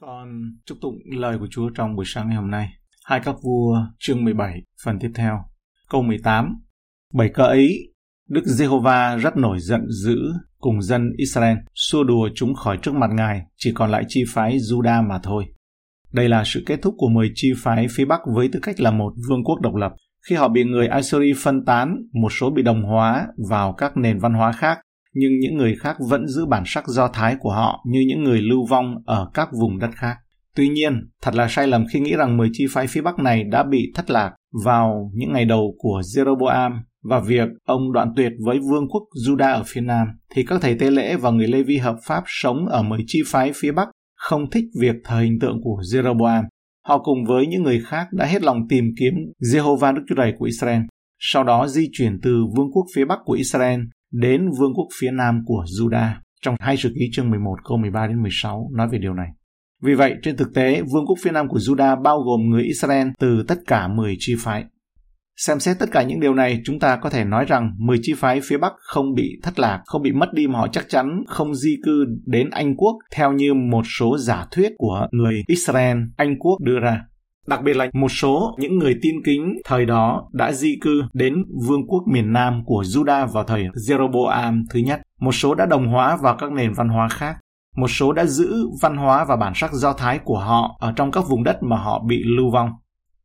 Chúng con chúc tụng lời của Chúa trong buổi sáng ngày hôm nay. Hai các vua chương 17, phần tiếp theo. Câu 18. Bảy cỡ ấy, Đức Giê-hô-va rất nổi giận dữ cùng dân Israel, xua đùa chúng khỏi trước mặt Ngài, chỉ còn lại chi phái Juda mà thôi. Đây là sự kết thúc của 10 chi phái phía Bắc với tư cách là một vương quốc độc lập. Khi họ bị người Assyri phân tán, một số bị đồng hóa vào các nền văn hóa khác, nhưng những người khác vẫn giữ bản sắc do Thái của họ như những người lưu vong ở các vùng đất khác. Tuy nhiên, thật là sai lầm khi nghĩ rằng 10 chi phái phía Bắc này đã bị thất lạc vào những ngày đầu của Jeroboam và việc ông đoạn tuyệt với vương quốc Juda ở phía Nam, thì các thầy tế lễ và người Lê Vi hợp pháp sống ở 10 chi phái phía Bắc không thích việc thờ hình tượng của Jeroboam. Họ cùng với những người khác đã hết lòng tìm kiếm Jehovah Đức Chúa Trời của Israel, sau đó di chuyển từ vương quốc phía Bắc của Israel đến vương quốc phía nam của Juda. Trong hai sử ký chương 11 câu 13 đến 16 nói về điều này. Vì vậy, trên thực tế, vương quốc phía nam của Juda bao gồm người Israel từ tất cả 10 chi phái. Xem xét tất cả những điều này, chúng ta có thể nói rằng 10 chi phái phía Bắc không bị thất lạc, không bị mất đi mà họ chắc chắn không di cư đến Anh quốc theo như một số giả thuyết của người Israel Anh quốc đưa ra. Đặc biệt là một số những người tin kính thời đó đã di cư đến vương quốc miền Nam của Juda vào thời Jeroboam thứ nhất. Một số đã đồng hóa vào các nền văn hóa khác. Một số đã giữ văn hóa và bản sắc do Thái của họ ở trong các vùng đất mà họ bị lưu vong.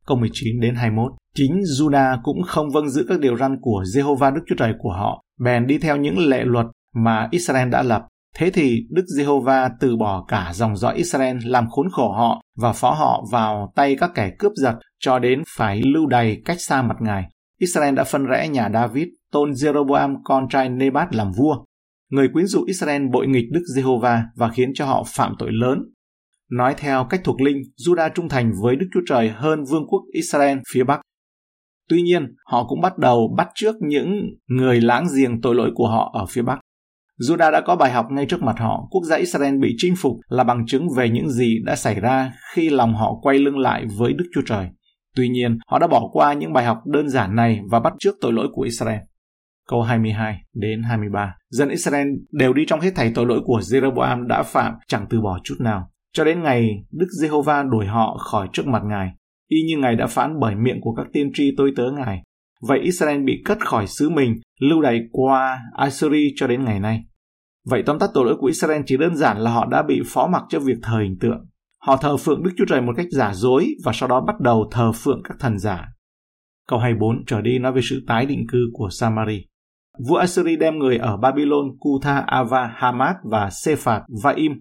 Câu 19 đến 21 Chính Juda cũng không vâng giữ các điều răn của Jehovah Đức Chúa Trời của họ, bèn đi theo những lệ luật mà Israel đã lập Thế thì Đức Giê-hô-va từ bỏ cả dòng dõi Israel làm khốn khổ họ và phó họ vào tay các kẻ cướp giật cho đến phải lưu đày cách xa mặt Ngài. Israel đã phân rẽ nhà David, tôn Jeroboam con trai Nebat làm vua. Người quyến dụ Israel bội nghịch Đức Giê-hô-va và khiến cho họ phạm tội lớn. Nói theo cách thuộc linh, Judah trung thành với Đức Chúa Trời hơn vương quốc Israel phía Bắc. Tuy nhiên, họ cũng bắt đầu bắt trước những người láng giềng tội lỗi của họ ở phía Bắc. Judah đã có bài học ngay trước mặt họ, quốc gia Israel bị chinh phục là bằng chứng về những gì đã xảy ra khi lòng họ quay lưng lại với Đức Chúa Trời. Tuy nhiên, họ đã bỏ qua những bài học đơn giản này và bắt trước tội lỗi của Israel. Câu 22 đến 23 Dân Israel đều đi trong hết thảy tội lỗi của Jeroboam đã phạm chẳng từ bỏ chút nào. Cho đến ngày Đức Giê-hô-va đuổi họ khỏi trước mặt Ngài, y như Ngài đã phán bởi miệng của các tiên tri tôi tớ Ngài. Vậy Israel bị cất khỏi xứ mình, lưu đày qua Assyri cho đến ngày nay. Vậy tóm tắt tội lỗi của Israel chỉ đơn giản là họ đã bị phó mặc cho việc thờ hình tượng. Họ thờ phượng Đức Chúa Trời một cách giả dối và sau đó bắt đầu thờ phượng các thần giả. Câu 24 trở đi nói về sự tái định cư của Samari. Vua Assyri đem người ở Babylon, Kutha, Ava, Hamad và Sephat, Vaim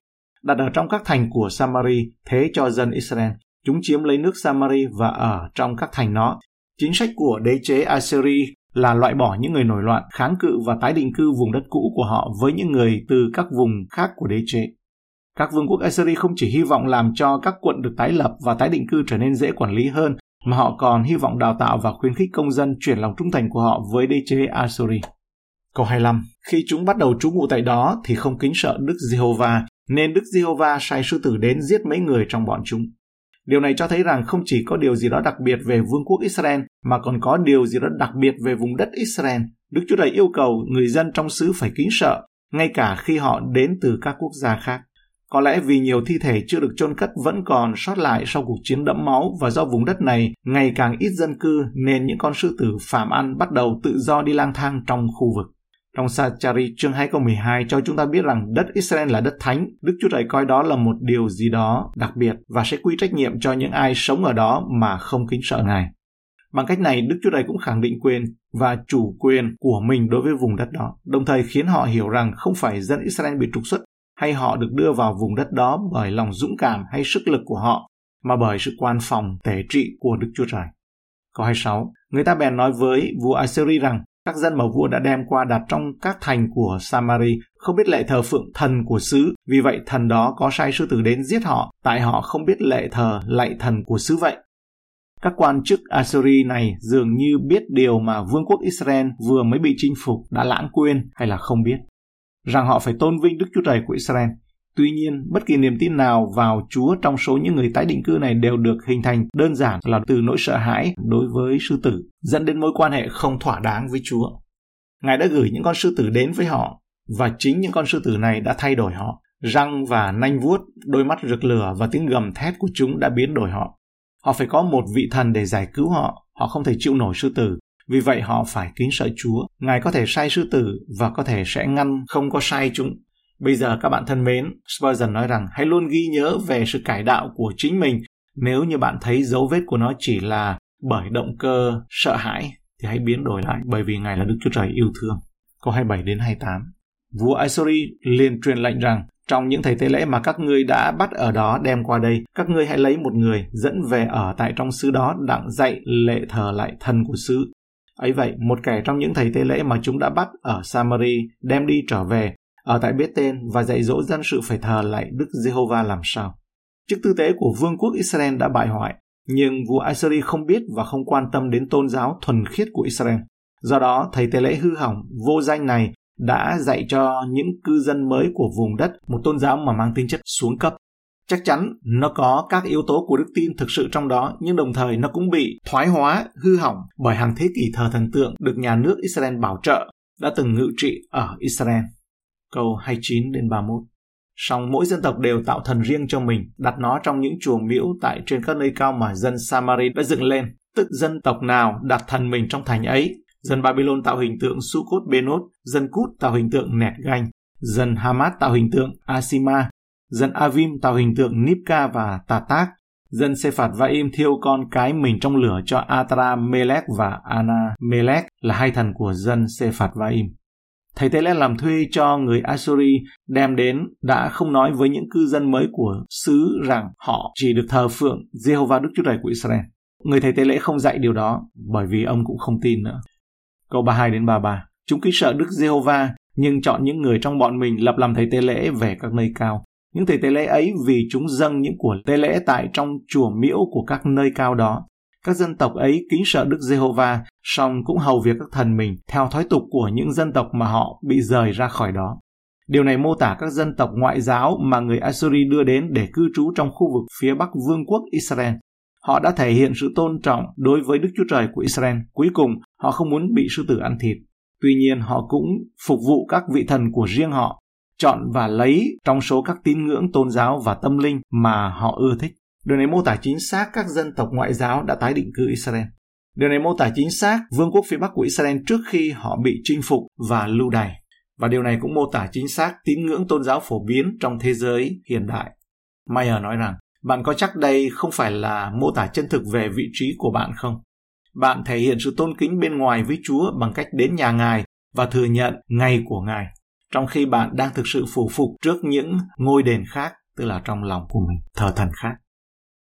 đặt ở trong các thành của Samari thế cho dân Israel. Chúng chiếm lấy nước Samari và ở trong các thành nó. Chính sách của đế chế Assyri là loại bỏ những người nổi loạn, kháng cự và tái định cư vùng đất cũ của họ với những người từ các vùng khác của đế chế. Các vương quốc Assyria không chỉ hy vọng làm cho các quận được tái lập và tái định cư trở nên dễ quản lý hơn, mà họ còn hy vọng đào tạo và khuyến khích công dân chuyển lòng trung thành của họ với đế chế Assyria. Câu 25. Khi chúng bắt đầu trú ngụ tại đó thì không kính sợ Đức Giê-hô-va, nên Đức Giê-hô-va sai sư tử đến giết mấy người trong bọn chúng. Điều này cho thấy rằng không chỉ có điều gì đó đặc biệt về vương quốc Israel, mà còn có điều gì đó đặc biệt về vùng đất Israel. Đức Chúa Trời yêu cầu người dân trong xứ phải kính sợ, ngay cả khi họ đến từ các quốc gia khác. Có lẽ vì nhiều thi thể chưa được chôn cất vẫn còn sót lại sau cuộc chiến đẫm máu và do vùng đất này ngày càng ít dân cư nên những con sư tử phạm ăn bắt đầu tự do đi lang thang trong khu vực. Trong Sachari chương 2 câu 12 cho chúng ta biết rằng đất Israel là đất thánh, Đức Chúa Trời coi đó là một điều gì đó đặc biệt và sẽ quy trách nhiệm cho những ai sống ở đó mà không kính sợ Ngài. Bằng cách này, Đức Chúa Trời cũng khẳng định quyền và chủ quyền của mình đối với vùng đất đó, đồng thời khiến họ hiểu rằng không phải dân Israel bị trục xuất hay họ được đưa vào vùng đất đó bởi lòng dũng cảm hay sức lực của họ, mà bởi sự quan phòng tể trị của Đức Chúa Trời. Câu 26. Người ta bèn nói với vua Assyri rằng các dân mà vua đã đem qua đặt trong các thành của Samari không biết lệ thờ phượng thần của xứ, vì vậy thần đó có sai sư tử đến giết họ, tại họ không biết lệ thờ lạy thần của xứ vậy. Các quan chức Assyri này dường như biết điều mà vương quốc Israel vừa mới bị chinh phục đã lãng quên hay là không biết. Rằng họ phải tôn vinh Đức Chúa Trời của Israel. Tuy nhiên, bất kỳ niềm tin nào vào Chúa trong số những người tái định cư này đều được hình thành đơn giản là từ nỗi sợ hãi đối với sư tử, dẫn đến mối quan hệ không thỏa đáng với Chúa. Ngài đã gửi những con sư tử đến với họ, và chính những con sư tử này đã thay đổi họ. Răng và nanh vuốt, đôi mắt rực lửa và tiếng gầm thét của chúng đã biến đổi họ. Họ phải có một vị thần để giải cứu họ, họ không thể chịu nổi sư tử, vì vậy họ phải kính sợ Chúa. Ngài có thể sai sư tử và có thể sẽ ngăn không có sai chúng. Bây giờ các bạn thân mến, Spurgeon nói rằng hãy luôn ghi nhớ về sự cải đạo của chính mình. Nếu như bạn thấy dấu vết của nó chỉ là bởi động cơ sợ hãi thì hãy biến đổi lại bởi vì Ngài là Đức Chúa Trời yêu thương. Câu 27 đến 28. Vua Assyri liền truyền lệnh rằng trong những thầy tế lễ mà các ngươi đã bắt ở đó đem qua đây, các ngươi hãy lấy một người dẫn về ở tại trong xứ đó đặng dạy lệ thờ lại thân của xứ. Ấy vậy, một kẻ trong những thầy tế lễ mà chúng đã bắt ở Samari đem đi trở về, ở tại Bethel và dạy dỗ dân sự phải thờ lại Đức Giê-hô-va làm sao. Chức tư tế của vương quốc Israel đã bại hoại, nhưng vua Assyri không biết và không quan tâm đến tôn giáo thuần khiết của Israel. Do đó, thầy tế lễ hư hỏng, vô danh này đã dạy cho những cư dân mới của vùng đất một tôn giáo mà mang tính chất xuống cấp. Chắc chắn nó có các yếu tố của đức tin thực sự trong đó, nhưng đồng thời nó cũng bị thoái hóa, hư hỏng bởi hàng thế kỷ thờ thần tượng được nhà nước Israel bảo trợ đã từng ngự trị ở Israel. Câu 29 đến 31 Song mỗi dân tộc đều tạo thần riêng cho mình, đặt nó trong những chùa miễu tại trên các nơi cao mà dân Samari đã dựng lên. Tức dân tộc nào đặt thần mình trong thành ấy, Dân Babylon tạo hình tượng Sukot Benot, dân Cút tạo hình tượng Nẹt Ganh, dân Hamat tạo hình tượng Asima, dân Avim tạo hình tượng Nipka và Tatak, dân Sephạt Vaim thiêu con cái mình trong lửa cho Atra Melech và Ana Melech là hai thần của dân Sephạt Vaim. Thầy Tế lễ làm thuê cho người Assyri đem đến đã không nói với những cư dân mới của xứ rằng họ chỉ được thờ phượng Jehovah Đức Chúa Trời của Israel. Người thầy tế lễ không dạy điều đó bởi vì ông cũng không tin nữa. Câu 32 đến 33. Chúng kính sợ Đức Jehovah nhưng chọn những người trong bọn mình lập làm thầy tế lễ về các nơi cao. Những thầy tế lễ ấy vì chúng dâng những của tế lễ tại trong chùa miễu của các nơi cao đó. Các dân tộc ấy kính sợ Đức Giê-hô-va, song cũng hầu việc các thần mình theo thói tục của những dân tộc mà họ bị rời ra khỏi đó. Điều này mô tả các dân tộc ngoại giáo mà người Assyri đưa đến để cư trú trong khu vực phía bắc vương quốc Israel. Họ đã thể hiện sự tôn trọng đối với Đức Chúa Trời của Israel. Cuối cùng, họ không muốn bị sư tử ăn thịt. Tuy nhiên, họ cũng phục vụ các vị thần của riêng họ, chọn và lấy trong số các tín ngưỡng tôn giáo và tâm linh mà họ ưa thích. Điều này mô tả chính xác các dân tộc ngoại giáo đã tái định cư Israel. Điều này mô tả chính xác vương quốc phía Bắc của Israel trước khi họ bị chinh phục và lưu đày. Và điều này cũng mô tả chính xác tín ngưỡng tôn giáo phổ biến trong thế giới hiện đại. Mayer nói rằng, bạn có chắc đây không phải là mô tả chân thực về vị trí của bạn không? Bạn thể hiện sự tôn kính bên ngoài với Chúa bằng cách đến nhà Ngài và thừa nhận ngày của Ngài, trong khi bạn đang thực sự phủ phục trước những ngôi đền khác, tức là trong lòng của mình, thờ thần khác.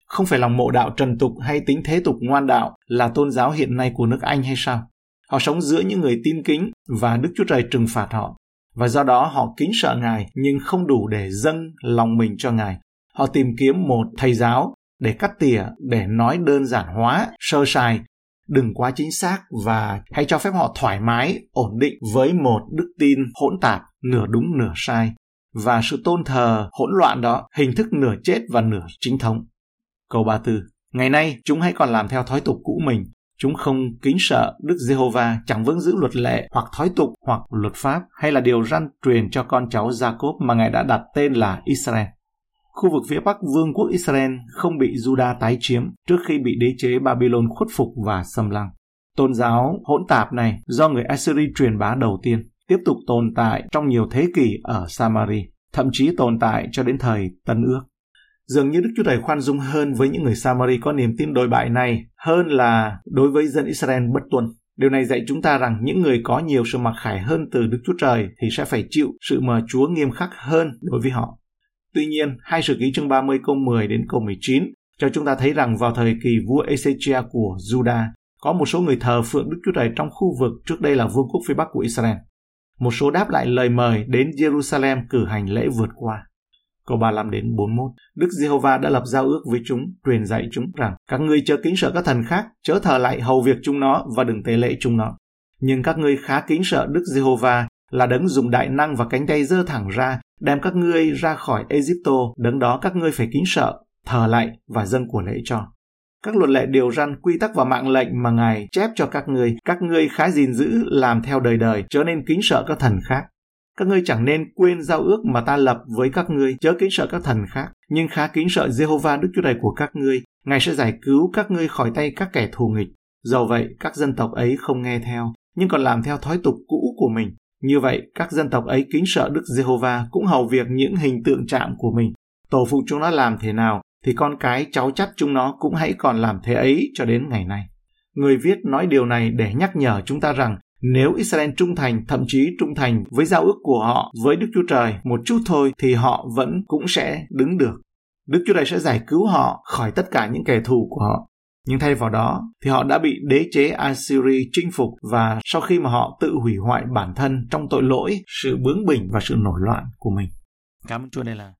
Không phải lòng mộ đạo trần tục hay tính thế tục ngoan đạo là tôn giáo hiện nay của nước Anh hay sao? Họ sống giữa những người tin kính và Đức Chúa Trời trừng phạt họ. Và do đó họ kính sợ Ngài nhưng không đủ để dâng lòng mình cho Ngài Họ tìm kiếm một thầy giáo để cắt tỉa, để nói đơn giản hóa, sơ sài, đừng quá chính xác và hãy cho phép họ thoải mái, ổn định với một đức tin hỗn tạp, nửa đúng nửa sai. Và sự tôn thờ hỗn loạn đó, hình thức nửa chết và nửa chính thống. Câu 34. Ngày nay, chúng hãy còn làm theo thói tục cũ mình. Chúng không kính sợ Đức Giê-hô-va, chẳng vững giữ luật lệ hoặc thói tục hoặc luật pháp hay là điều răn truyền cho con cháu Gia-cốp mà Ngài đã đặt tên là Israel. Khu vực phía Bắc Vương quốc Israel không bị Juda tái chiếm trước khi bị đế chế Babylon khuất phục và xâm lăng. Tôn giáo hỗn tạp này do người Assyri truyền bá đầu tiên tiếp tục tồn tại trong nhiều thế kỷ ở Samari, thậm chí tồn tại cho đến thời Tân Ước. Dường như Đức Chúa Trời khoan dung hơn với những người Samari có niềm tin đồi bại này hơn là đối với dân Israel bất tuân. Điều này dạy chúng ta rằng những người có nhiều sự mặc khải hơn từ Đức Chúa Trời thì sẽ phải chịu sự mà Chúa nghiêm khắc hơn đối với họ. Tuy nhiên, hai sử ký chương 30 câu 10 đến câu 19 cho chúng ta thấy rằng vào thời kỳ vua Ezechia của Juda, có một số người thờ phượng Đức Chúa Trời trong khu vực trước đây là vương quốc phía Bắc của Israel. Một số đáp lại lời mời đến Jerusalem cử hành lễ vượt qua. Câu 35 đến 41. Đức Giê-hô-va đã lập giao ước với chúng, truyền dạy chúng rằng các ngươi chớ kính sợ các thần khác, chớ thờ lại hầu việc chúng nó và đừng tế lễ chúng nó. Nhưng các ngươi khá kính sợ Đức Giê-hô-va là đấng dùng đại năng và cánh tay dơ thẳng ra đem các ngươi ra khỏi Egypto, đấng đó các ngươi phải kính sợ, thờ lạy và dâng của lễ cho. Các luật lệ điều răn, quy tắc và mạng lệnh mà Ngài chép cho các ngươi, các ngươi khá gìn giữ làm theo đời đời, trở nên kính sợ các thần khác các ngươi chẳng nên quên giao ước mà ta lập với các ngươi, chớ kính sợ các thần khác, nhưng khá kính sợ Jehovah Đức Chúa Trời của các ngươi. Ngài sẽ giải cứu các ngươi khỏi tay các kẻ thù nghịch. Dầu vậy, các dân tộc ấy không nghe theo, nhưng còn làm theo thói tục cũ của mình. Như vậy, các dân tộc ấy kính sợ Đức Jehovah cũng hầu việc những hình tượng chạm của mình. Tổ phụ chúng nó làm thế nào, thì con cái cháu chắt chúng nó cũng hãy còn làm thế ấy cho đến ngày nay. Người viết nói điều này để nhắc nhở chúng ta rằng nếu Israel trung thành, thậm chí trung thành với giao ước của họ với Đức Chúa Trời một chút thôi thì họ vẫn cũng sẽ đứng được. Đức Chúa Trời sẽ giải cứu họ khỏi tất cả những kẻ thù của họ. Nhưng thay vào đó thì họ đã bị đế chế Assyria chinh phục và sau khi mà họ tự hủy hoại bản thân trong tội lỗi, sự bướng bỉnh và sự nổi loạn của mình. Cảm ơn Chúa đây là